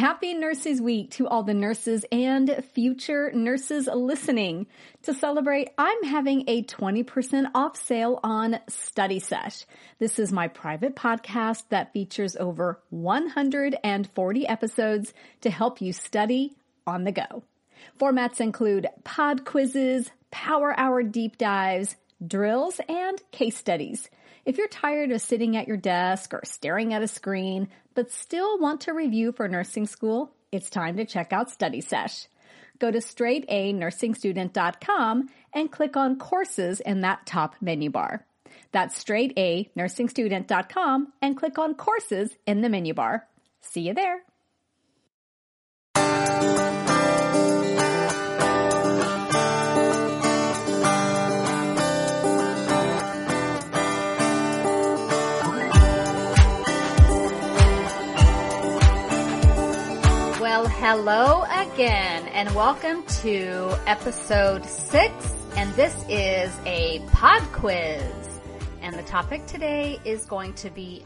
Happy Nurses Week to all the nurses and future nurses listening. To celebrate, I'm having a 20% off sale on Study Sesh. This is my private podcast that features over 140 episodes to help you study on the go. Formats include pod quizzes, power hour deep dives, drills, and case studies. If you're tired of sitting at your desk or staring at a screen, but still want to review for nursing school, it's time to check out Study Sesh. Go to straightanursingstudent.com and click on courses in that top menu bar. That's straightanursingstudent.com and click on courses in the menu bar. See you there. Hello again, and welcome to episode six. And this is a pod quiz. And the topic today is going to be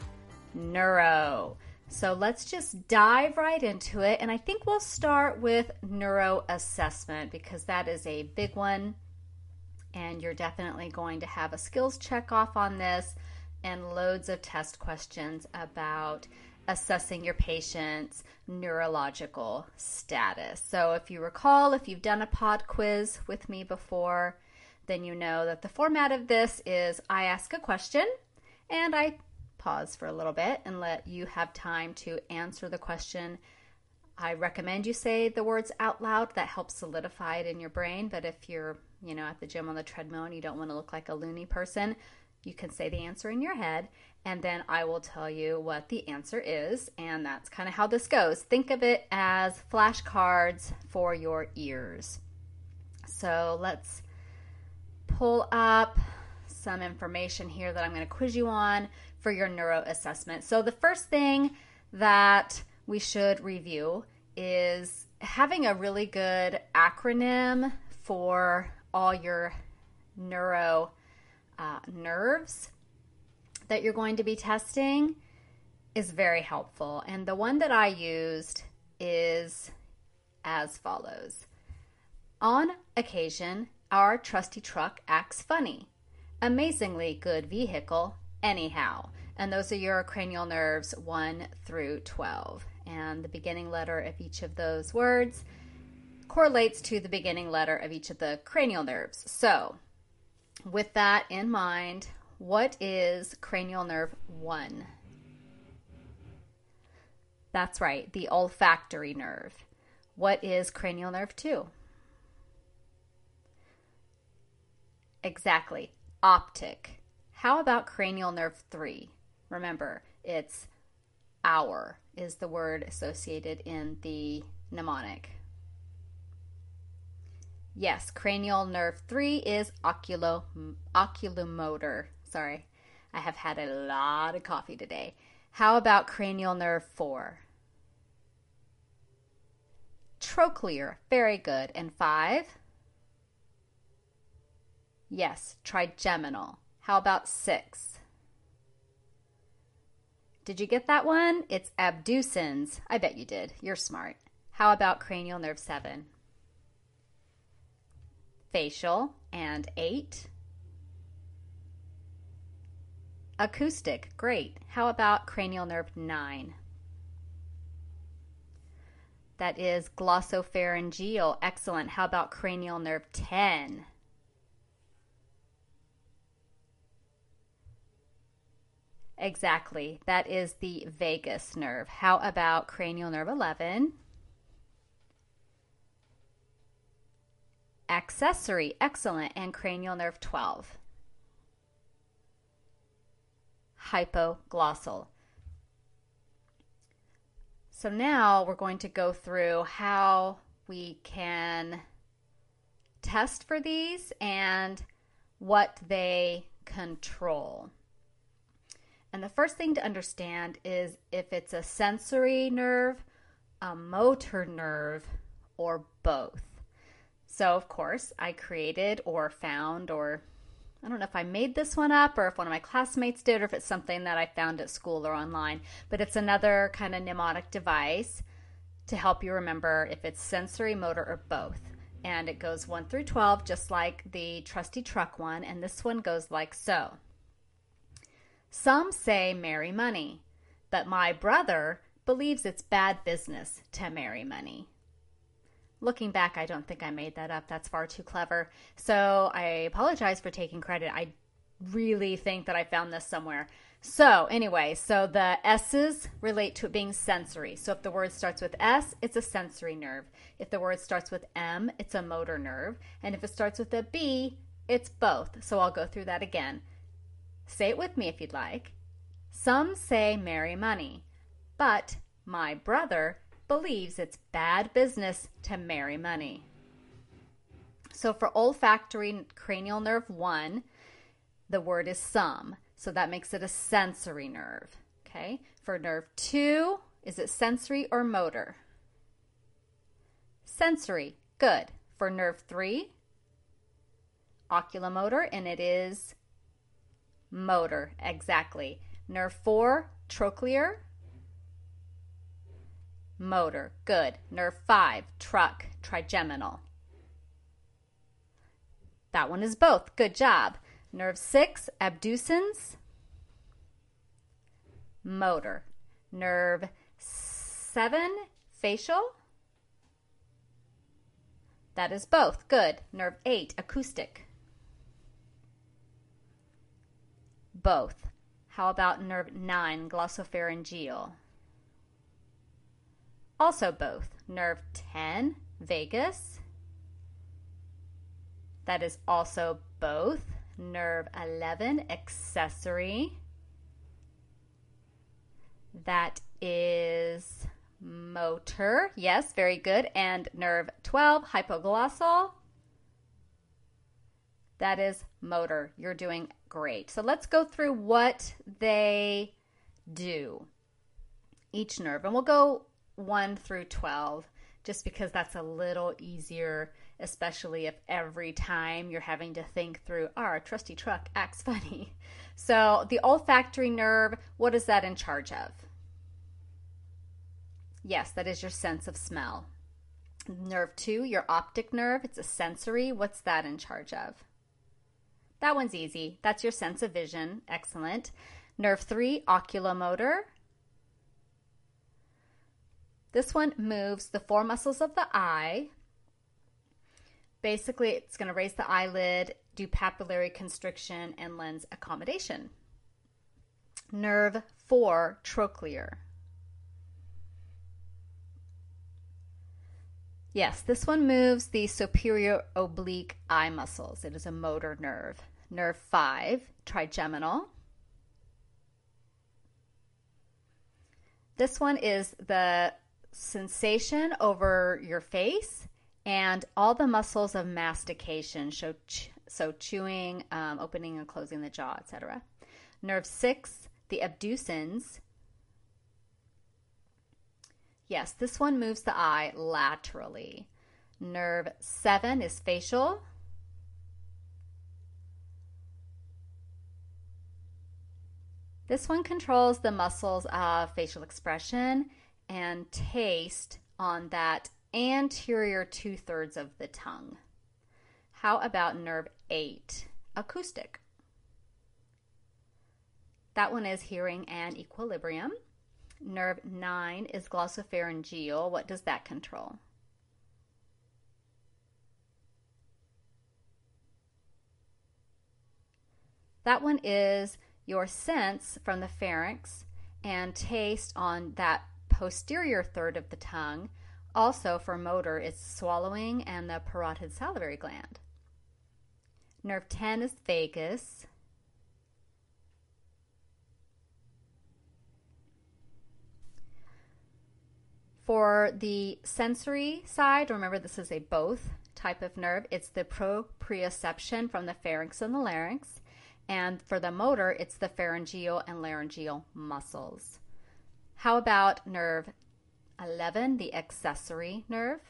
neuro. So let's just dive right into it. And I think we'll start with neuro assessment because that is a big one. And you're definitely going to have a skills check off on this and loads of test questions about assessing your patient's neurological status. So, if you recall, if you've done a pod quiz with me before, then you know that the format of this is I ask a question and I pause for a little bit and let you have time to answer the question. I recommend you say the words out loud. That helps solidify it in your brain. But if you're, you know, at the gym on the treadmill and you don't want to look like a loony person, you can say the answer in your head and then I will tell you what the answer is. And that's kind of how this goes. Think of it as flashcards for your ears. So let's pull up some information here that I'm going to quiz you on for your neuro assessment. So, the first thing that we should review is having a really good acronym for all your neuro uh, nerves that you're going to be testing is very helpful. And the one that I used is as follows On occasion, our trusty truck acts funny. Amazingly good vehicle, anyhow. And those are your cranial nerves 1 through 12. And the beginning letter of each of those words correlates to the beginning letter of each of the cranial nerves. So, with that in mind, what is cranial nerve 1? That's right, the olfactory nerve. What is cranial nerve 2? Exactly, optic. How about cranial nerve 3? Remember, it's our is the word associated in the mnemonic. Yes, cranial nerve 3 is oculo, oculomotor. Sorry, I have had a lot of coffee today. How about cranial nerve 4? Trochlear, very good. And 5? Yes, trigeminal. How about 6? Did you get that one? It's abducens. I bet you did. You're smart. How about cranial nerve 7? Facial and 8? Acoustic, great. How about cranial nerve 9? That is glossopharyngeal, excellent. How about cranial nerve 10? Exactly, that is the vagus nerve. How about cranial nerve 11? Accessory, excellent. And cranial nerve 12? hypoglossal. So now we're going to go through how we can test for these and what they control. And the first thing to understand is if it's a sensory nerve, a motor nerve, or both. So, of course, I created or found or I don't know if I made this one up or if one of my classmates did or if it's something that I found at school or online, but it's another kind of mnemonic device to help you remember if it's sensory, motor, or both. And it goes 1 through 12, just like the trusty truck one. And this one goes like so Some say marry money, but my brother believes it's bad business to marry money. Looking back, I don't think I made that up. That's far too clever. So I apologize for taking credit. I really think that I found this somewhere. So, anyway, so the S's relate to it being sensory. So, if the word starts with S, it's a sensory nerve. If the word starts with M, it's a motor nerve. And if it starts with a B, it's both. So, I'll go through that again. Say it with me if you'd like. Some say marry money, but my brother believes it's bad business to marry money. So, for olfactory cranial nerve 1, the word is some. So that makes it a sensory nerve. Okay. For nerve two, is it sensory or motor? Sensory. Good. For nerve three, oculomotor, and it is motor. Exactly. Nerve four, trochlear. Motor. Good. Nerve five, truck, trigeminal. That one is both. Good job. Nerve 6, abducens. Motor. Nerve 7, facial. That is both. Good. Nerve 8, acoustic. Both. How about nerve 9, glossopharyngeal? Also both. Nerve 10, vagus. That is also both nerve 11 accessory. That is motor. Yes, very good. And nerve 12 hypoglossal. That is motor. You're doing great. So let's go through what they do. Each nerve. And we'll go 1 through 12 just because that's a little easier especially if every time you're having to think through, ah, our trusty truck acts funny. So, the olfactory nerve, what is that in charge of? Yes, that is your sense of smell. Nerve 2, your optic nerve, it's a sensory. What's that in charge of? That one's easy. That's your sense of vision. Excellent. Nerve 3, oculomotor. This one moves the four muscles of the eye Basically, it's going to raise the eyelid, do pupillary constriction, and lens accommodation. Nerve 4, trochlear. Yes, this one moves the superior oblique eye muscles. It is a motor nerve. Nerve 5, trigeminal. This one is the sensation over your face and all the muscles of mastication, so, ch- so chewing, um, opening and closing the jaw, etc. Nerve six, the abducens. Yes, this one moves the eye laterally. Nerve seven is facial. This one controls the muscles of facial expression and taste on that anterior two thirds of the tongue. How about nerve 8? Acoustic. That one is hearing and equilibrium. Nerve 9 is glossopharyngeal. What does that control? That one is your sense from the pharynx and taste on that posterior third of the tongue also, for motor, it's swallowing and the parotid salivary gland. Nerve 10 is vagus. For the sensory side, remember this is a both type of nerve. It's the proprioception from the pharynx and the larynx. And for the motor, it's the pharyngeal and laryngeal muscles. How about nerve 11, the accessory nerve.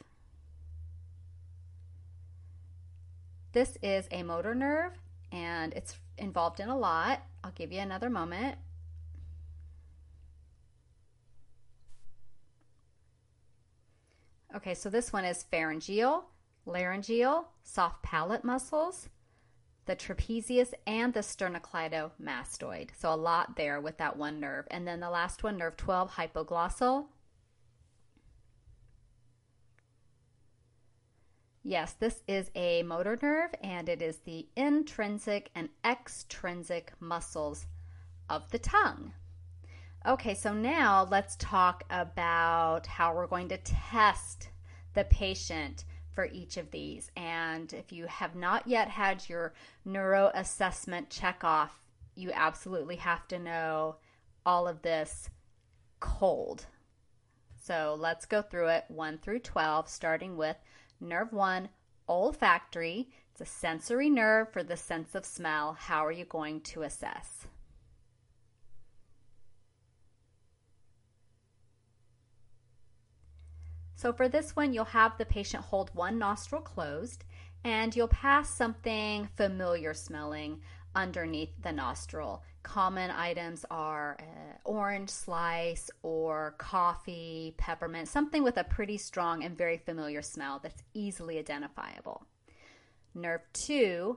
This is a motor nerve and it's involved in a lot. I'll give you another moment. Okay, so this one is pharyngeal, laryngeal, soft palate muscles, the trapezius, and the sternocleidomastoid. So a lot there with that one nerve. And then the last one, nerve 12, hypoglossal. Yes, this is a motor nerve and it is the intrinsic and extrinsic muscles of the tongue. Okay, so now let's talk about how we're going to test the patient for each of these. And if you have not yet had your neuro assessment check off, you absolutely have to know all of this cold. So let's go through it 1 through 12, starting with nerve 1, olfactory. It's a sensory nerve for the sense of smell. How are you going to assess? So for this one, you'll have the patient hold one nostril closed and you'll pass something familiar smelling underneath the nostril. Common items are uh, orange slice or coffee, peppermint, something with a pretty strong and very familiar smell that's easily identifiable. Nerve 2,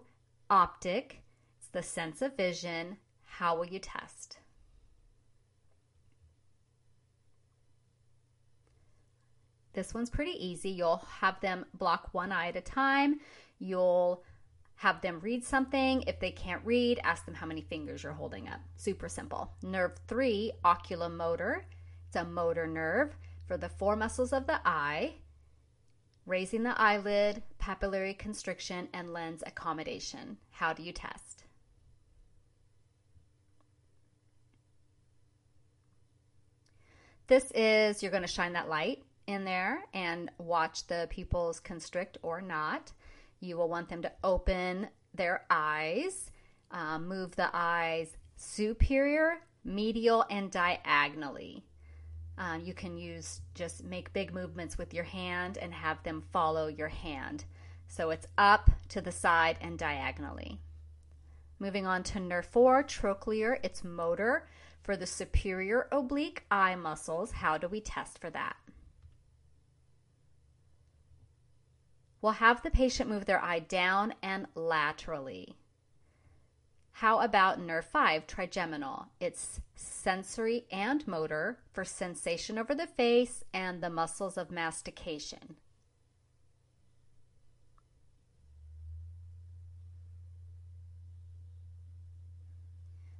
optic, it's the sense of vision. How will you test? This one's pretty easy. You'll have them block one eye at a time. You'll have them read something. If they can't read, ask them how many fingers you're holding up. Super simple. Nerve three, oculomotor. It's a motor nerve for the four muscles of the eye, raising the eyelid, pupillary constriction, and lens accommodation. How do you test? This is, you're going to shine that light in there and watch the pupils constrict or not. You will want them to open their eyes, uh, move the eyes superior, medial, and diagonally. Uh, you can use just make big movements with your hand and have them follow your hand. So it's up to the side and diagonally. Moving on to nerve 4, trochlear, it's motor for the superior oblique eye muscles. How do we test for that? We'll have the patient move their eye down and laterally. How about nerve 5, trigeminal? It's sensory and motor for sensation over the face and the muscles of mastication.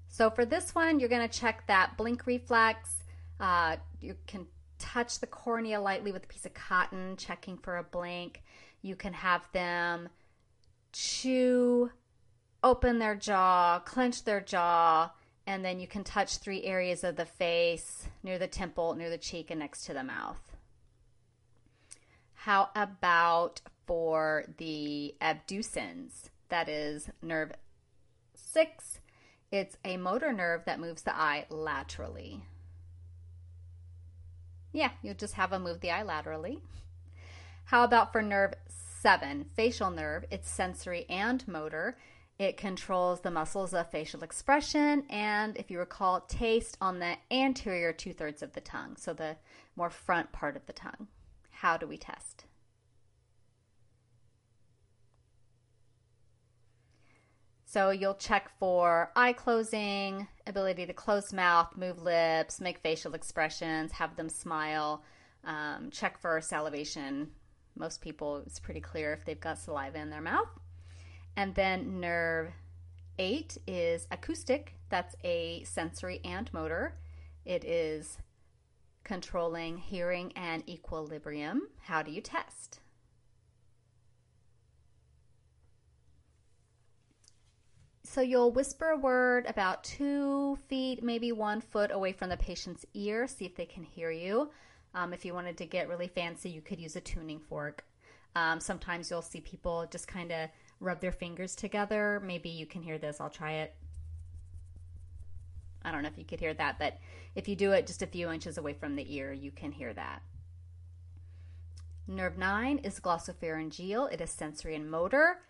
So for this one, you're going to check that blink reflex. Uh, you can touch the cornea lightly with a piece of cotton, checking for a blink. You can have them chew, open their jaw, clench their jaw, and then you can touch three areas of the face near the temple, near the cheek, and next to the mouth. How about for the abducens? That is nerve six. It's a motor nerve that moves the eye laterally. Yeah, you'll just have them move the eye laterally. How about for nerve seven, facial nerve? It's sensory and motor. It controls the muscles of facial expression and, if you recall, taste on the anterior two thirds of the tongue, so the more front part of the tongue. How do we test? So you'll check for eye closing, ability to close mouth, move lips, make facial expressions, have them smile, um, check for salivation, most people, it's pretty clear if they've got saliva in their mouth. And then nerve eight is acoustic. That's a sensory and motor. It is controlling hearing and equilibrium. How do you test? So you'll whisper a word about two feet, maybe one foot away from the patient's ear, see if they can hear you. Um, if you wanted to get really fancy, you could use a tuning fork. Um, sometimes you'll see people just kind of rub their fingers together. Maybe you can hear this. I'll try it. I don't know if you could hear that, but if you do it just a few inches away from the ear, you can hear that. Nerve 9 is glossopharyngeal. It is sensory and motor.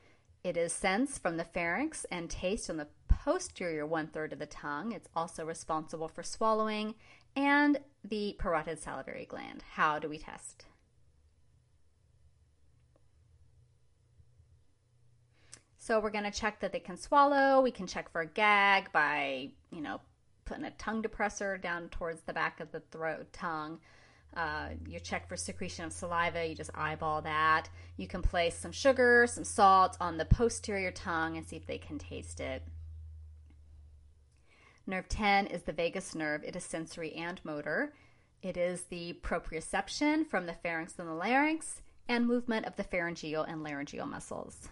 It is sense from the pharynx and taste on the posterior one third of the tongue. It's also responsible for swallowing and the parotid salivary gland. How do we test? So we're going to check that they can swallow. We can check for a gag by, you know, putting a tongue depressor down towards the back of the throat tongue. Uh, you check for secretion of saliva, you just eyeball that. You can place some sugar, some salt on the posterior tongue and see if they can taste it. Nerve 10 is the vagus nerve. It is sensory and motor. It is the proprioception from the pharynx and the larynx and movement of the pharyngeal and laryngeal muscles.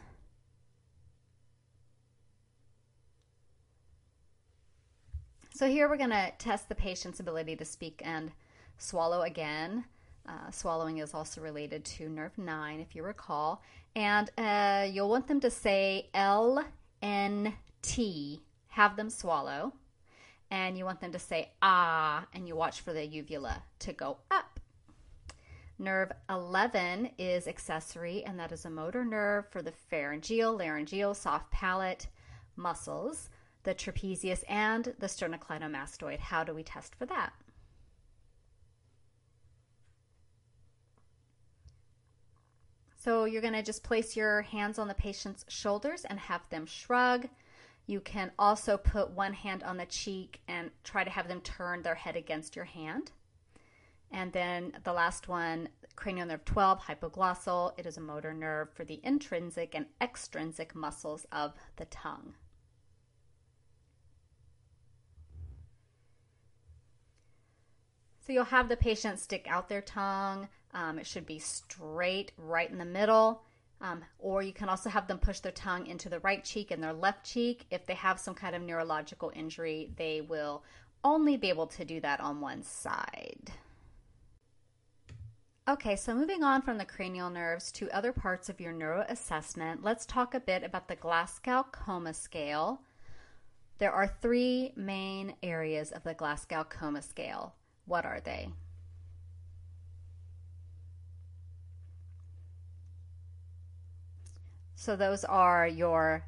So here we're going to test the patient's ability to speak and swallow again. Uh, swallowing is also related to nerve 9, if you recall. And uh, you'll want them to say L N T, have them swallow and you want them to say ah, and you watch for the uvula to go up. Nerve 11 is accessory, and that is a motor nerve for the pharyngeal, laryngeal, soft palate muscles, the trapezius, and the sternocleidomastoid. How do we test for that? So you're going to just place your hands on the patient's shoulders and have them shrug. You can also put one hand on the cheek and try to have them turn their head against your hand. And then the last one, cranial nerve 12, hypoglossal. It is a motor nerve for the intrinsic and extrinsic muscles of the tongue. So you'll have the patient stick out their tongue. Um, it should be straight right in the middle. Um, or you can also have them push their tongue into the right cheek and their left cheek. If they have some kind of neurological injury, they will only be able to do that on one side. Okay, so moving on from the cranial nerves to other parts of your neuro assessment, let's talk a bit about the Glasgow Coma Scale. There are three main areas of the Glasgow Coma Scale. What are they? So those are your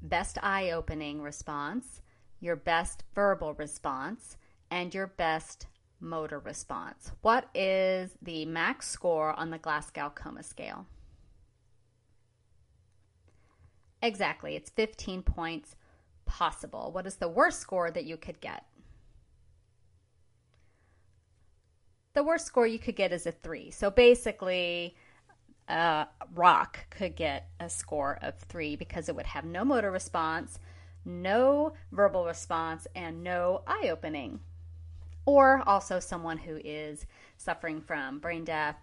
best eye opening response, your best verbal response, and your best motor response. What is the max score on the Glasgow Coma scale? Exactly, it's 15 points possible. What is the worst score that you could get? The worst score you could get is a 3. So basically, uh, rock could get a score of three because it would have no motor response, no verbal response, and no eye opening. Or also someone who is suffering from brain death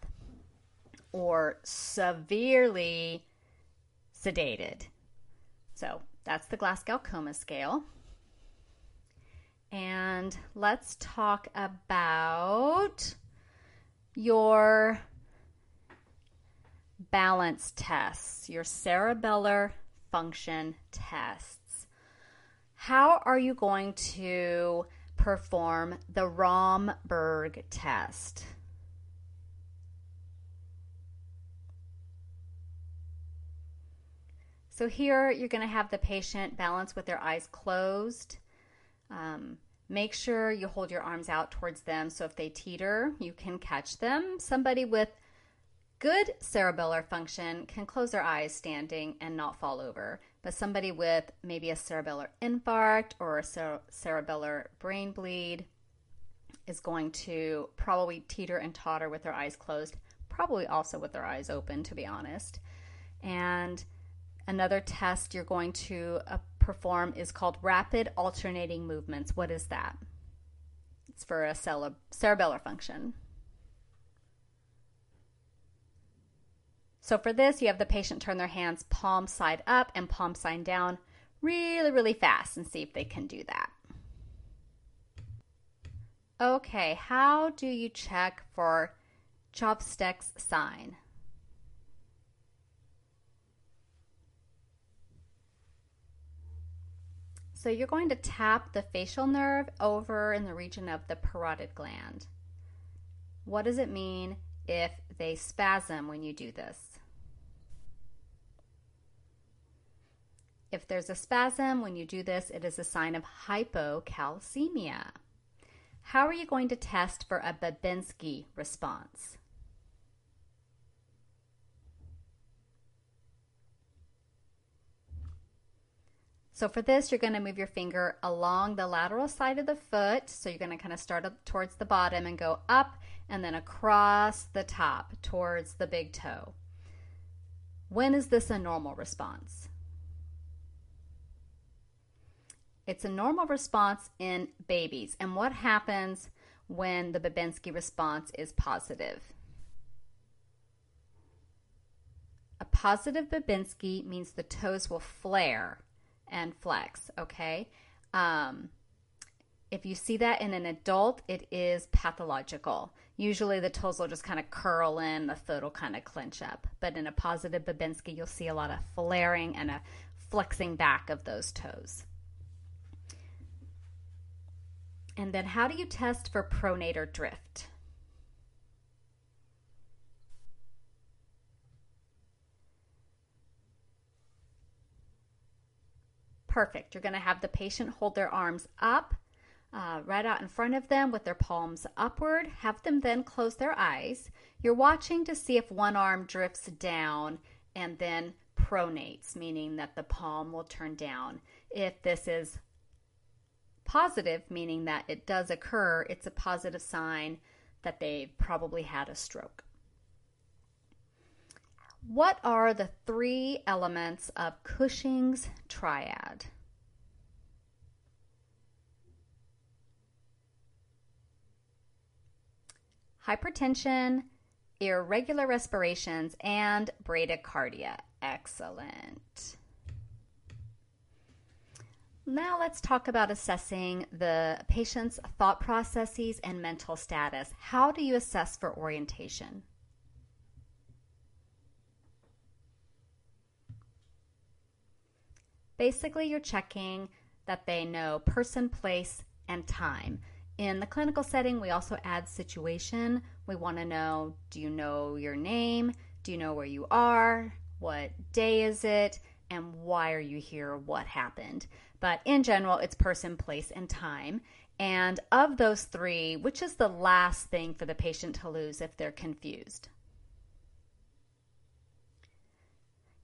or severely sedated. So that's the Glasgow Coma Scale. And let's talk about your balance tests, your cerebellar function tests. How are you going to perform the Romberg test? So here you're going to have the patient balance with their eyes closed. Um, make sure you hold your arms out towards them so if they teeter, you can catch them. Somebody with Good cerebellar function can close their eyes standing and not fall over, but somebody with maybe a cerebellar infarct or a cerebellar brain bleed is going to probably teeter and totter with their eyes closed, probably also with their eyes open, to be honest. And another test you're going to uh, perform is called rapid alternating movements. What is that? It's for a cerebellar function. So for this, you have the patient turn their hands palm side up and palm side down really, really fast and see if they can do that. Okay, how do you check for Chvostek's sign? So you're going to tap the facial nerve over in the region of the parotid gland. What does it mean if they spasm when you do this? If there's a spasm when you do this, it is a sign of hypocalcemia. How are you going to test for a Babinski response? So for this, you're going to move your finger along the lateral side of the foot. So you're going to kind of start up towards the bottom and go up and then across the top towards the big toe. When is this a normal response? It's a normal response in babies. And what happens when the Babinski response is positive? A positive Babinski means the toes will flare and flex, okay? Um, if you see that in an adult, it is pathological. Usually the toes will just kind of curl in, the foot will kind of clench up. But in a positive Babinski, you'll see a lot of flaring and a flexing back of those toes. And then how do you test for pronator drift? Perfect. You're going to have the patient hold their arms up uh, right out in front of them with their palms upward. Have them then close their eyes. You're watching to see if one arm drifts down and then pronates, meaning that the palm will turn down. If this is positive, meaning that it does occur, it's a positive sign that they've probably had a stroke. What are the three elements of Cushing's triad? Hypertension, irregular respirations, and bradycardia. Excellent. Now let's talk about assessing the patient's thought processes and mental status. How do you assess for orientation? Basically, you're checking that they know person, place, and time. In the clinical setting, we also add situation. We want to know do you know your name? Do you know where you are? What day is it? And why are you here? What happened? But in general, it's person, place, and time. And of those three, which is the last thing for the patient to lose if they're confused?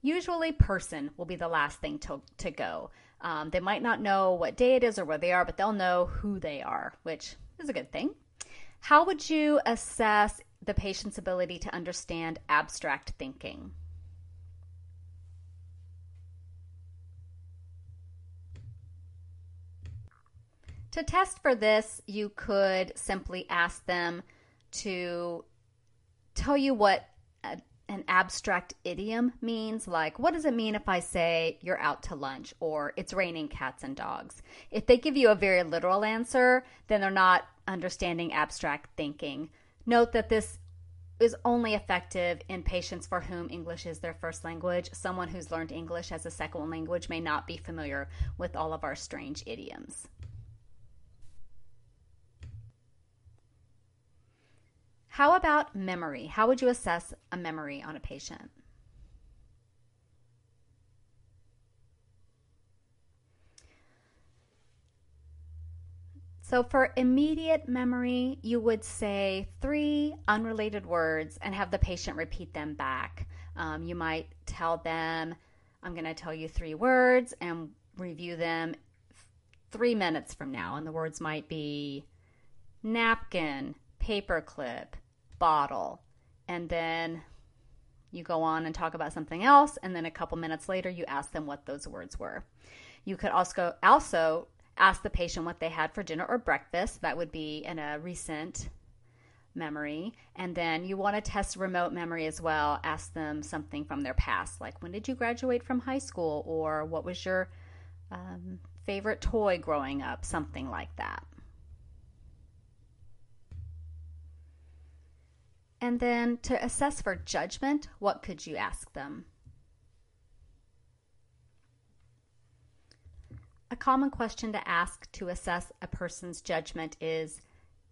Usually, person will be the last thing to, to go. Um, they might not know what day it is or where they are, but they'll know who they are, which is a good thing. How would you assess the patient's ability to understand abstract thinking? To test for this, you could simply ask them to tell you what an abstract idiom means, like what does it mean if I say you're out to lunch or it's raining cats and dogs? If they give you a very literal answer, then they're not understanding abstract thinking. Note that this is only effective in patients for whom English is their first language. Someone who's learned English as a second language may not be familiar with all of our strange idioms. How about memory? How would you assess a memory on a patient? So, for immediate memory, you would say three unrelated words and have the patient repeat them back. Um, you might tell them, I'm going to tell you three words and review them three minutes from now. And the words might be napkin, paperclip, bottle. And then you go on and talk about something else. And then a couple minutes later, you ask them what those words were. You could also, also ask the patient what they had for dinner or breakfast. That would be in a recent memory. And then you want to test remote memory as well. Ask them something from their past, like when did you graduate from high school? Or what was your um, favorite toy growing up? Something like that. And then to assess for judgment, what could you ask them? A common question to ask to assess a person's judgment is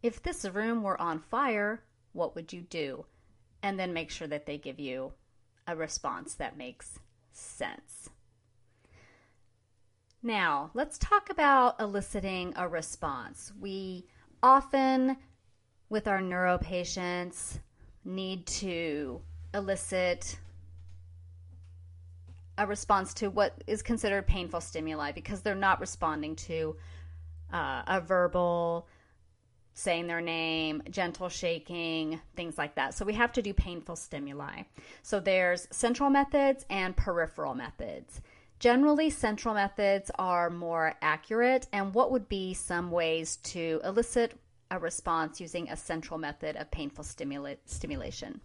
if this room were on fire, what would you do? And then make sure that they give you a response that makes sense. Now, let's talk about eliciting a response. We often, with our neuro patients, need to elicit a response to what is considered painful stimuli because they're not responding to uh, a verbal saying their name, gentle shaking, things like that. So we have to do painful stimuli. So there's central methods and peripheral methods. Generally, central methods are more accurate. And what would be some ways to elicit a response using a central method of painful stimula- stimulation?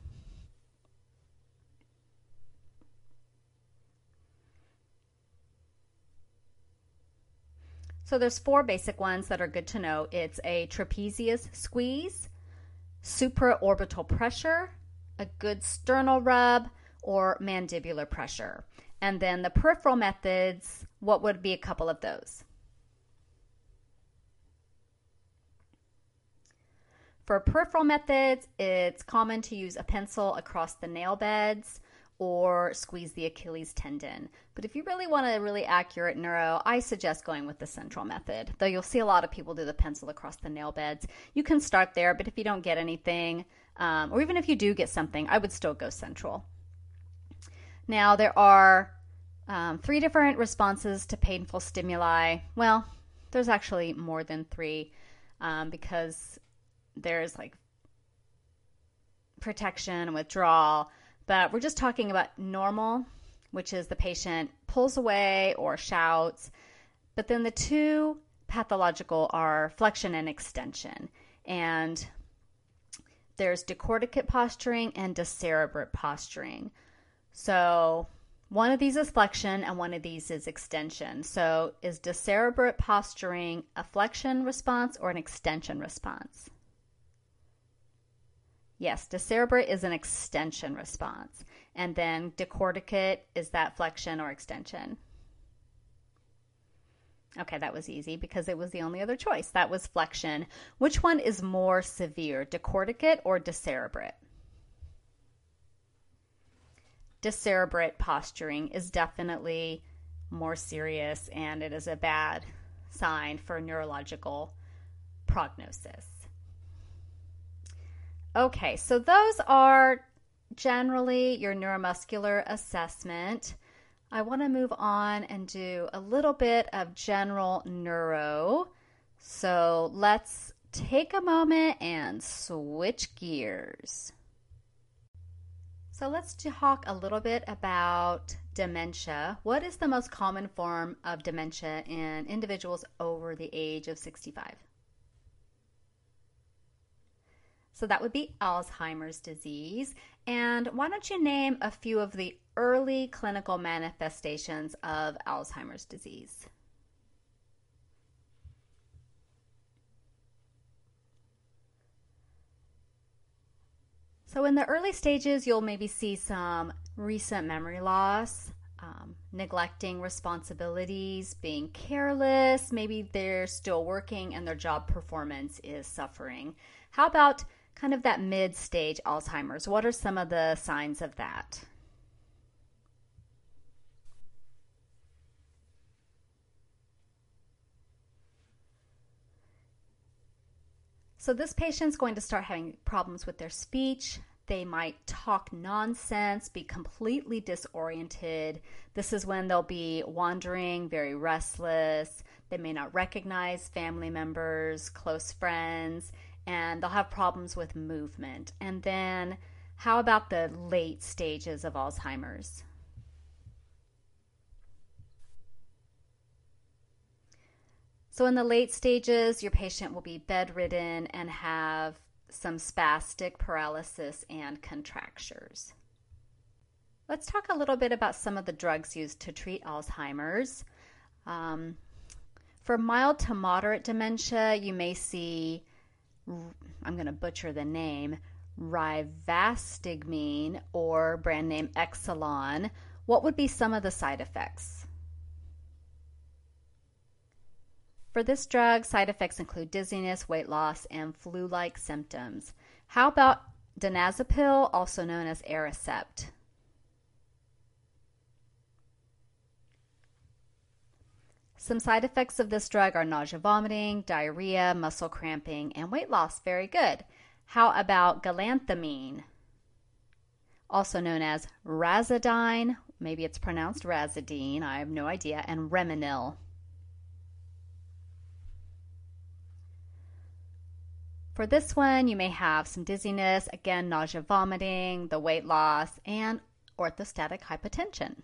So there's four basic ones that are good to know. It's a trapezius squeeze, supraorbital pressure, a good sternal rub, or mandibular pressure. And then the peripheral methods, what would be a couple of those? For peripheral methods, it's common to use a pencil across the nail beds or squeeze the Achilles tendon. But if you really want a really accurate neuro, I suggest going with the central method. Though you'll see a lot of people do the pencil across the nail beds. You can start there, but if you don't get anything, um, or even if you do get something, I would still go central. Now, there are um, three different responses to painful stimuli. Well, there's actually more than three um, because there's like protection and withdrawal but we're just talking about normal, which is the patient pulls away or shouts. But then the two pathological are flexion and extension. And there's decorticate posturing and decerebrate posturing. So one of these is flexion and one of these is extension. So is decerebrate posturing a flexion response or an extension response? Yes, decerebrate is an extension response. And then decorticate is that flexion or extension. Okay, that was easy because it was the only other choice. That was flexion. Which one is more severe, decorticate or decerebrate? Decerebrate posturing is definitely more serious and it is a bad sign for neurological prognosis. Okay, so those are generally your neuromuscular assessment. I want to move on and do a little bit of general neuro. So let's take a moment and switch gears. So let's talk a little bit about dementia. What is the most common form of dementia in individuals over the age of 65? So that would be Alzheimer's disease. And why don't you name a few of the early clinical manifestations of Alzheimer's disease? So, in the early stages, you'll maybe see some recent memory loss, um, neglecting responsibilities, being careless. Maybe they're still working and their job performance is suffering. How about kind of that mid stage Alzheimer's. What are some of the signs of that? So, this patient's going to start having problems with their speech. They might talk nonsense, be completely disoriented. This is when they'll be wandering, very restless. They may not recognize family members, close friends, and they'll have problems with movement. And then, how about the late stages of Alzheimer's? So, in the late stages, your patient will be bedridden and have some spastic paralysis and contractures. Let's talk a little bit about some of the drugs used to treat Alzheimer's. Um, for mild to moderate dementia, you may see I'm going to butcher the name, rivastigmine or brand name Exelon, what would be some of the side effects? For this drug, side effects include dizziness, weight loss, and flu like symptoms. How about donazepam, also known as Aricept? Some side effects of this drug are nausea, vomiting, diarrhea, muscle cramping, and weight loss. Very good. How about galanthamine, also known as Razadyne maybe it's pronounced Razadyne, I have no idea, and Reminyl. For this one, you may have some dizziness, again, nausea, vomiting, the weight loss, and orthostatic hypotension.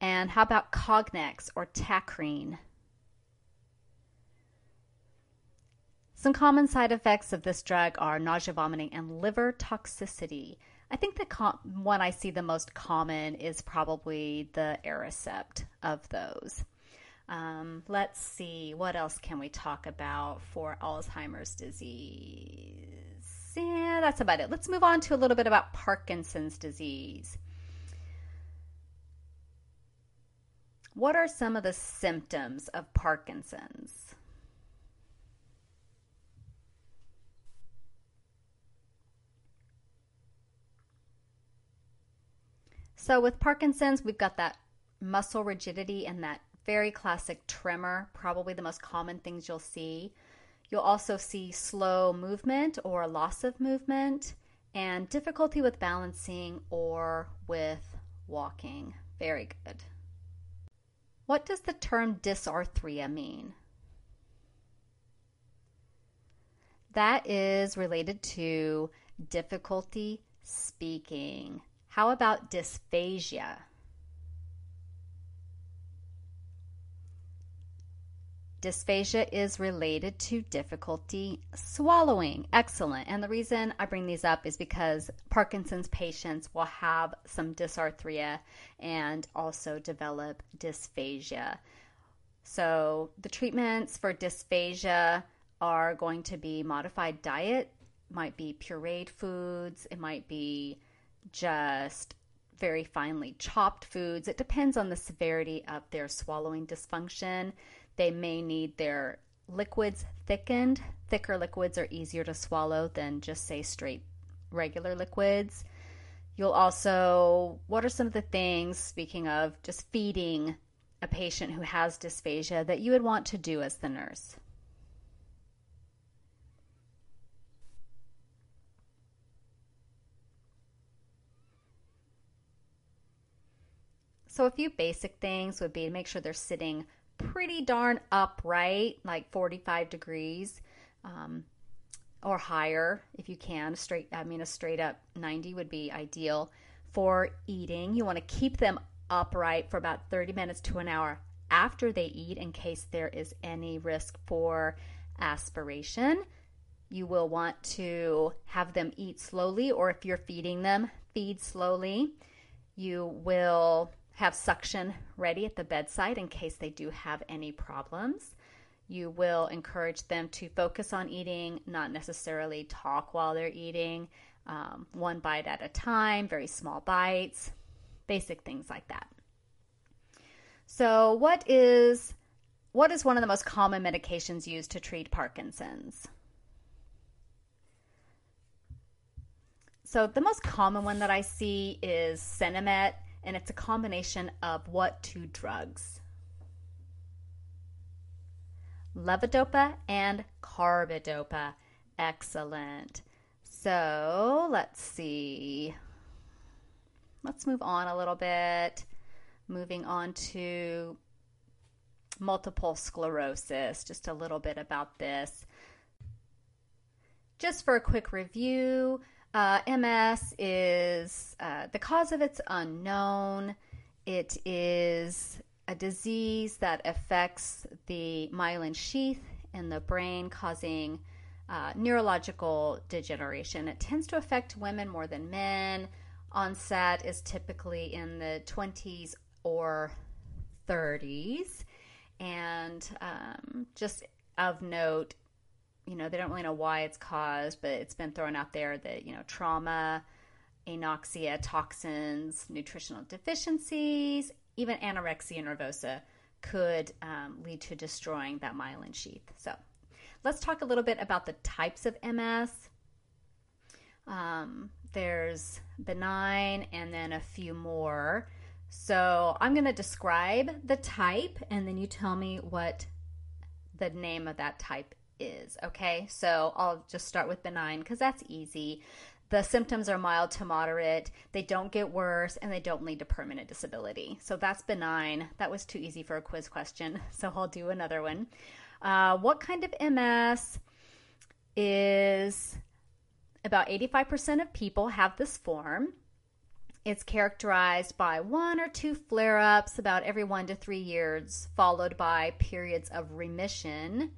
And how about Cognex or Tacrine? Some common side effects of this drug are nausea, vomiting, and liver toxicity. I think the com- one I see the most common is probably the Aricept of those. Um, let's see, what else can we talk about for Alzheimer's disease? Yeah, that's about it. Let's move on to a little bit about Parkinson's disease. What are some of the symptoms of Parkinson's? So, with Parkinson's, we've got that muscle rigidity and that very classic tremor, probably the most common things you'll see. You'll also see slow movement or loss of movement and difficulty with balancing or with walking. Very good. What does the term dysarthria mean? That is related to difficulty speaking. How about dysphagia? Dysphagia is related to difficulty swallowing. Excellent. And the reason I bring these up is because Parkinson's patients will have some dysarthria and also develop dysphagia. So, the treatments for dysphagia are going to be modified diet, might be pureed foods, it might be just very finely chopped foods. It depends on the severity of their swallowing dysfunction. They may need their liquids thickened. Thicker liquids are easier to swallow than just, say, straight regular liquids. You'll also, what are some of the things, speaking of just feeding a patient who has dysphagia, that you would want to do as the nurse? So, a few basic things would be to make sure they're sitting pretty darn upright, like 45 degrees um, or higher if you can. Straight, I mean, a straight up 90 would be ideal for eating. You want to keep them upright for about 30 minutes to an hour after they eat in case there is any risk for aspiration. You will want to have them eat slowly, or if you're feeding them, feed slowly. You will have suction ready at the bedside in case they do have any problems. You will encourage them to focus on eating, not necessarily talk while they're eating, um, one bite at a time, very small bites, basic things like that. So, what is what is one of the most common medications used to treat Parkinson's? So, the most common one that I see is Sinemet and it's a combination of what two drugs? Levodopa and carbidopa. Excellent. So let's see. Let's move on a little bit. Moving on to multiple sclerosis, just a little bit about this. Just for a quick review, uh, MS is uh, the cause of it's unknown. It is a disease that affects the myelin sheath in the brain, causing uh, neurological degeneration. It tends to affect women more than men. Onset is typically in the 20s or 30s. And um, just of note, you know, they don't really know why it's caused, but it's been thrown out there that, you know, trauma, anoxia, toxins, nutritional deficiencies, even anorexia nervosa could um, lead to destroying that myelin sheath. So let's talk a little bit about the types of MS. Um, there's benign and then a few more. So I'm going to describe the type and then you tell me what the name of that type is. Okay, so I'll just start with benign because that's easy. the symptoms are mild to moderate, they don't get worse, and they don't lead to permanent disability. So that's benign. That was too easy for a quiz question, so I'll do another one. Uh, what kind of MS is about 85% of people have this form? It's characterized by one or two flare ups about every one to three years, followed by periods of remission.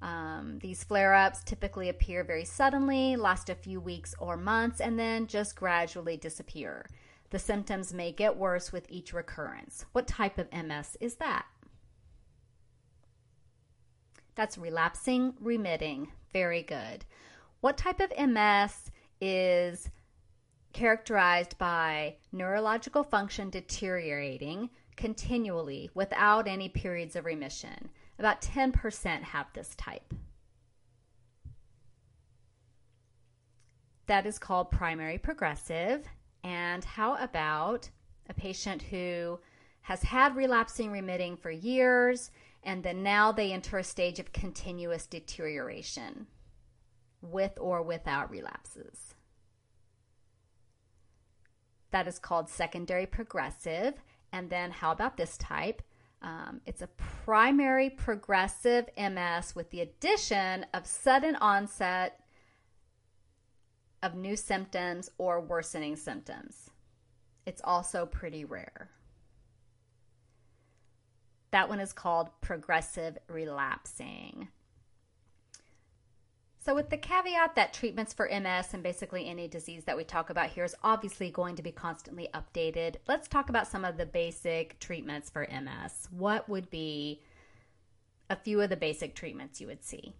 Um, these flare ups typically appear very suddenly, last a few weeks or months, and then just gradually disappear. The symptoms may get worse with each recurrence. What type of MS is that? That's relapsing remitting. Very good. What type of MS is characterized by neurological function deteriorating continually without any periods of remission? About 10% have this type. That is called primary progressive. And how about a patient who has had relapsing remitting for years and then now they enter a stage of continuous deterioration with or without relapses? That is called secondary progressive. And then how about this type? Um, it's a primary progressive MS with the addition of sudden onset of new symptoms or worsening symptoms. It's also pretty rare. That one is called progressive relapsing. So, with the caveat that treatments for MS and basically any disease that we talk about here is obviously going to be constantly updated, let's talk about some of the basic treatments for MS. What would be a few of the basic treatments you would see?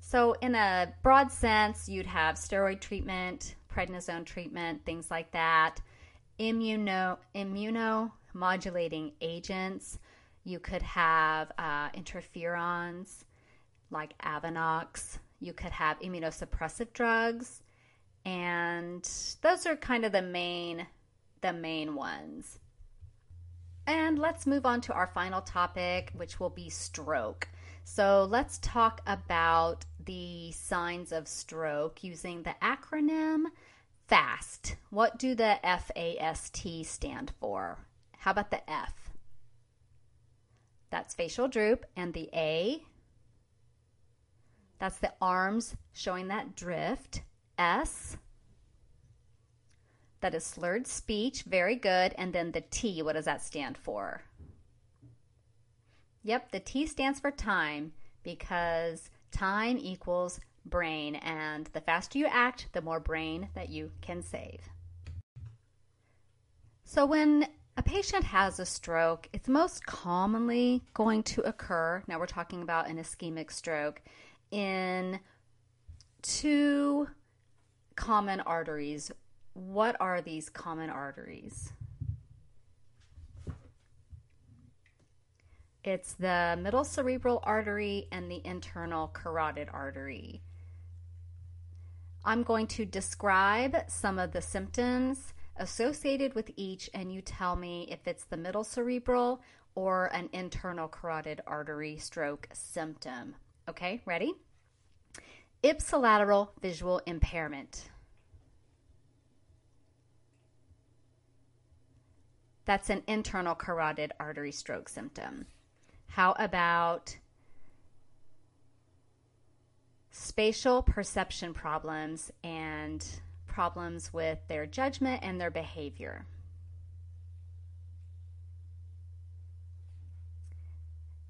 So, in a broad sense, you'd have steroid treatment, prednisone treatment, things like that, immuno immuno modulating agents. You could have uh, interferons like Avonex. You could have immunosuppressive drugs, and those are kind of the main the main ones. And let's move on to our final topic, which will be stroke. So let's talk about the signs of stroke using the acronym FAST. What do the FAST stand for? How about the F? That's facial droop. And the A? That's the arms showing that drift. S? That is slurred speech. Very good. And then the T, what does that stand for? Yep, the T stands for time because time equals brain. And the faster you act, the more brain that you can save. So when a patient has a stroke, it's most commonly going to occur, now we're talking about an ischemic stroke, in two common arteries. What are these common arteries? It's the middle cerebral artery and the internal carotid artery. I'm going to describe some of the symptoms associated with each, and you tell me if it's the middle cerebral or an internal carotid artery stroke symptom. Okay, ready? Ipsilateral visual impairment. That's an internal carotid artery stroke symptom. How about spatial perception problems and problems with their judgment and their behavior.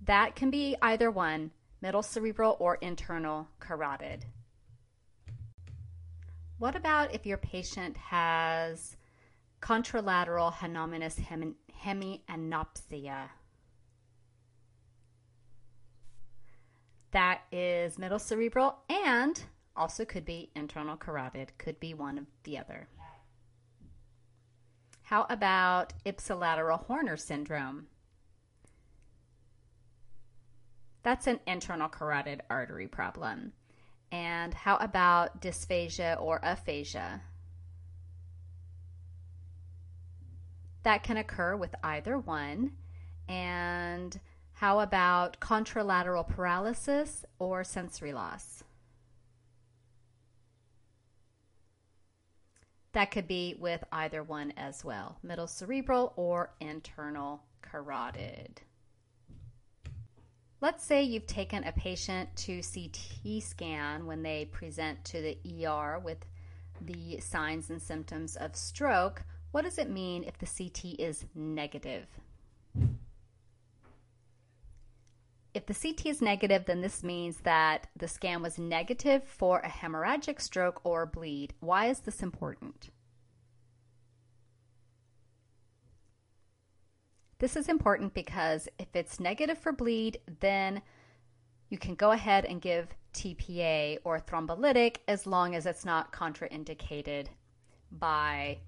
That can be either one, middle cerebral or internal carotid. What about if your patient has contralateral homogeneous hemianopsia? That is middle cerebral and also could be internal carotid, could be one of the other. How about ipsilateral Horner syndrome? That's an internal carotid artery problem. And how about dysphagia or aphasia? That can occur with either one. And How about contralateral paralysis or sensory loss? That could be with either one as well middle cerebral or internal carotid. Let's say you've taken a patient to CT scan when they present to the ER with the signs and symptoms of stroke. What does it mean if the CT is negative? If the CT is negative, then this means that the scan was negative for a hemorrhagic stroke or bleed. Why is this important? This is important because if it's negative for bleed, then you can go ahead and give TPA or thrombolytic as long as it's not contraindicated by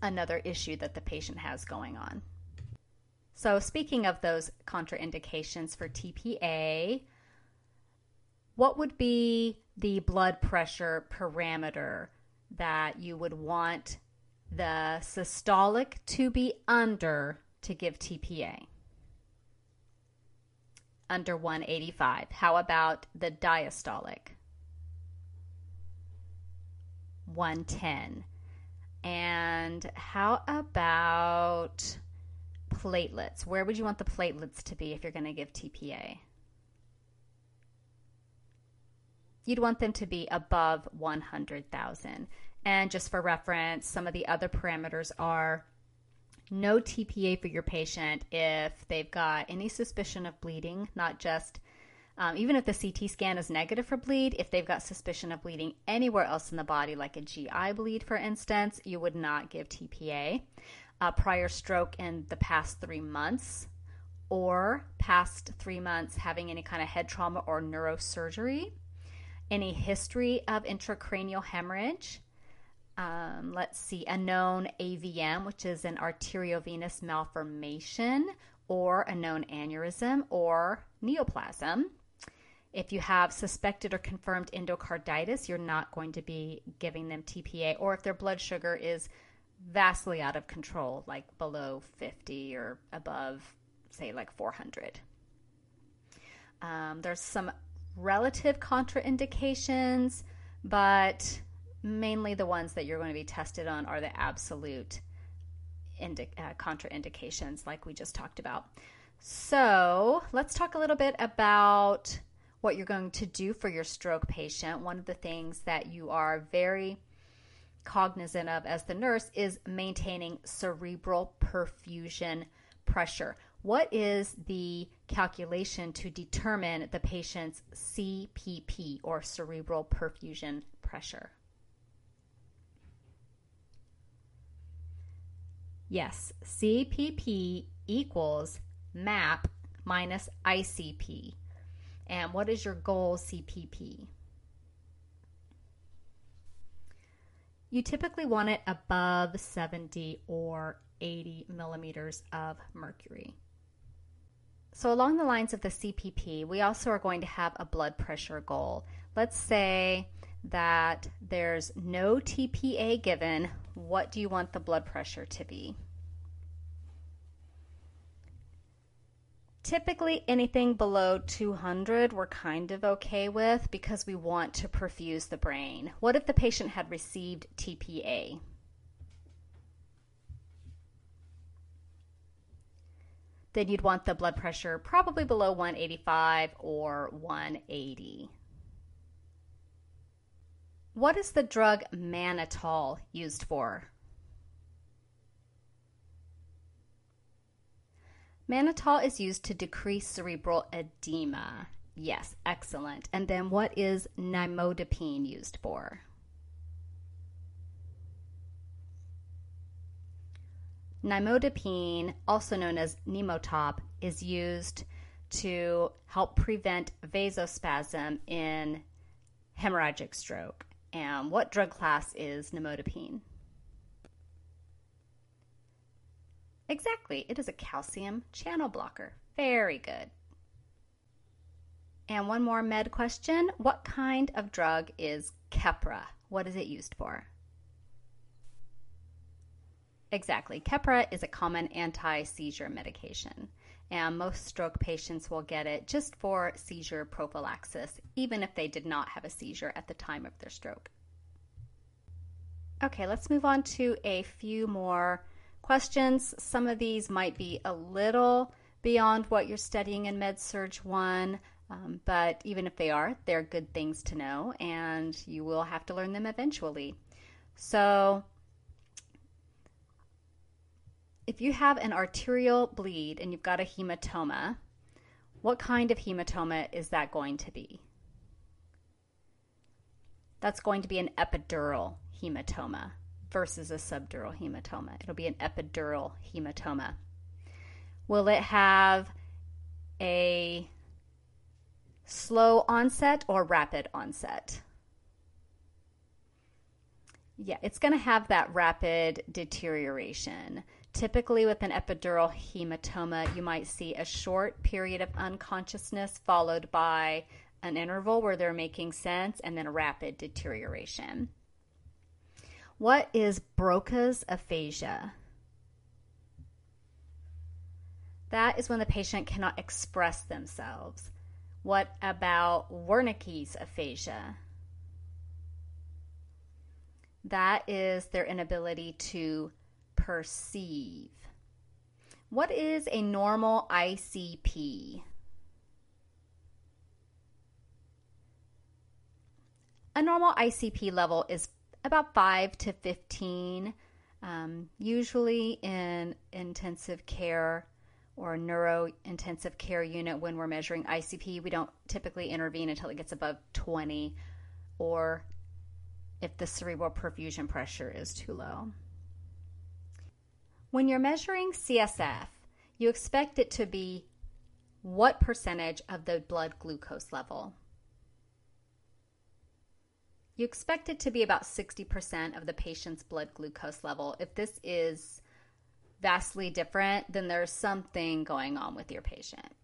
another issue that the patient has going on. So, speaking of those contraindications for TPA, what would be the blood pressure parameter that you would want the systolic to be under to give TPA? Under 185. How about the diastolic? 110. And how about platelets? Where would you want the platelets to be if you're going to give TPA? You'd want them to be above 100,000. And just for reference, some of the other parameters are no TPA for your patient if they've got any suspicion of bleeding, not just um, even if the CT scan is negative for bleed, if they've got suspicion of bleeding anywhere else in the body, like a GI bleed, for instance, you would not give TPA. Uh, prior stroke in the past three months, or past three months having any kind of head trauma or neurosurgery, any history of intracranial hemorrhage, um, let's see, a known AVM, which is an arteriovenous malformation, or a known aneurysm or neoplasm. If you have suspected or confirmed endocarditis, you're not going to be giving them TPA, or if their blood sugar is vastly out of control, like below 50 or above, say, like 400. Um, there's some relative contraindications, but mainly the ones that you're going to be tested on are the absolute indi- uh, contraindications, like we just talked about. So let's talk a little bit about what you're going to do for your stroke patient. One of the things that you are very cognizant of as the nurse is maintaining cerebral perfusion pressure. What is the calculation to determine the patient's CPP or cerebral perfusion pressure? Yes, CPP equals MAP minus ICP. And what is your goal CPP? You typically want it above 70 or 80 millimeters of mercury. So, along the lines of the CPP, we also are going to have a blood pressure goal. Let's say that there's no TPA given, what do you want the blood pressure to be? Typically, anything below 200 we're kind of okay with because we want to perfuse the brain. What if the patient had received TPA? Then you'd want the blood pressure probably below 185 or 180. What is the drug mannitol used for? Mannitol is used to decrease cerebral edema. Yes, excellent. And then what is nimodipine used for? Nimodipine, also known as Nimotop, is used to help prevent vasospasm in hemorrhagic stroke. And what drug class is nimodipine? Exactly, it is a calcium channel blocker. Very good. And one more med question What kind of drug is Keppra? What is it used for? Exactly. Keppra is a common anti seizure medication. and most stroke patients will get it just for seizure prophylaxis, even if they did not have a seizure at the time of their stroke. Okay, let's move on to a few more questions. Some of these might be a little beyond what you're studying in MedSurg 1, um, but even if they are, they're good things to know, and you will have to learn them eventually. So, if you have an arterial bleed and you've got a hematoma, what kind of hematoma is that going to be? That's going to be an epidural hematoma versus a subdural hematoma. It'll be an epidural hematoma. Will it have a slow onset or rapid onset? Yeah, it's going to have that rapid deterioration. Typically, with an epidural hematoma, you might see a short period of unconsciousness followed by an interval where they're making sense and then a rapid deterioration. What is Broca's aphasia? That is when the patient cannot express themselves. What about Wernicke's aphasia? That is their inability to perceive. What is a normal ICP? A normal ICP level is about 5 to 15, um, usually in intensive care or neuro intensive care unit when we're measuring ICP. We don't typically intervene until it gets above 20 or if the cerebral perfusion pressure is too low. When you're measuring CSF, you expect it to be what percentage of the blood glucose level? You expect it to be about 60% of the patient's blood glucose level. If this is vastly different, then there's something going on with your patient.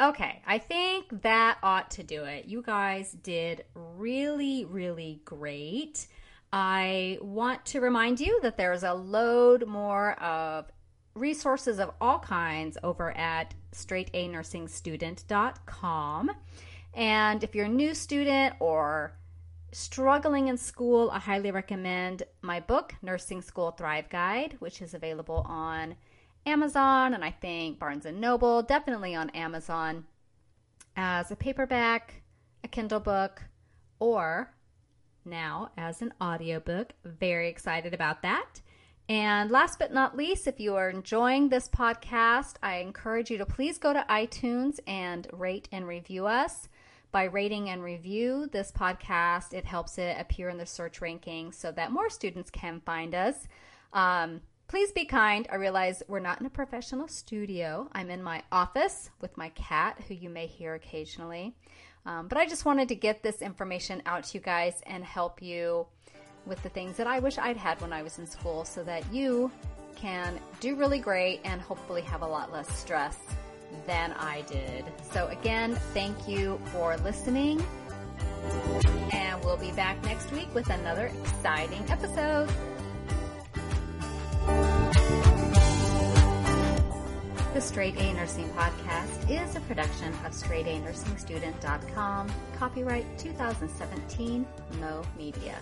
Okay, I think that ought to do it. You guys did really, really great. I want to remind you that there's a load more of resources of all kinds over at straightanursingstudent.com. And if you're a new student or struggling in school, I highly recommend my book, Nursing School Thrive Guide, which is available on Amazon and I think Barnes and Noble, definitely on Amazon as a paperback, a Kindle book, or now as an audiobook. Very excited about that. And last but not least, if you are enjoying this podcast, I encourage you to please go to iTunes and rate and review us. By rating and review this podcast, it helps it appear in the search rankings so that more students can find us. Um, Please be kind. I realize we're not in a professional studio. I'm in my office with my cat, who you may hear occasionally. Um, but I just wanted to get this information out to you guys and help you with the things that I wish I'd had when I was in school so that you can do really great and hopefully have a lot less stress than I did. So, again, thank you for listening. And we'll be back next week with another exciting episode. The Straight A Nursing Podcast is a production of straightanursingstudent.com, copyright 2017, Mo Media.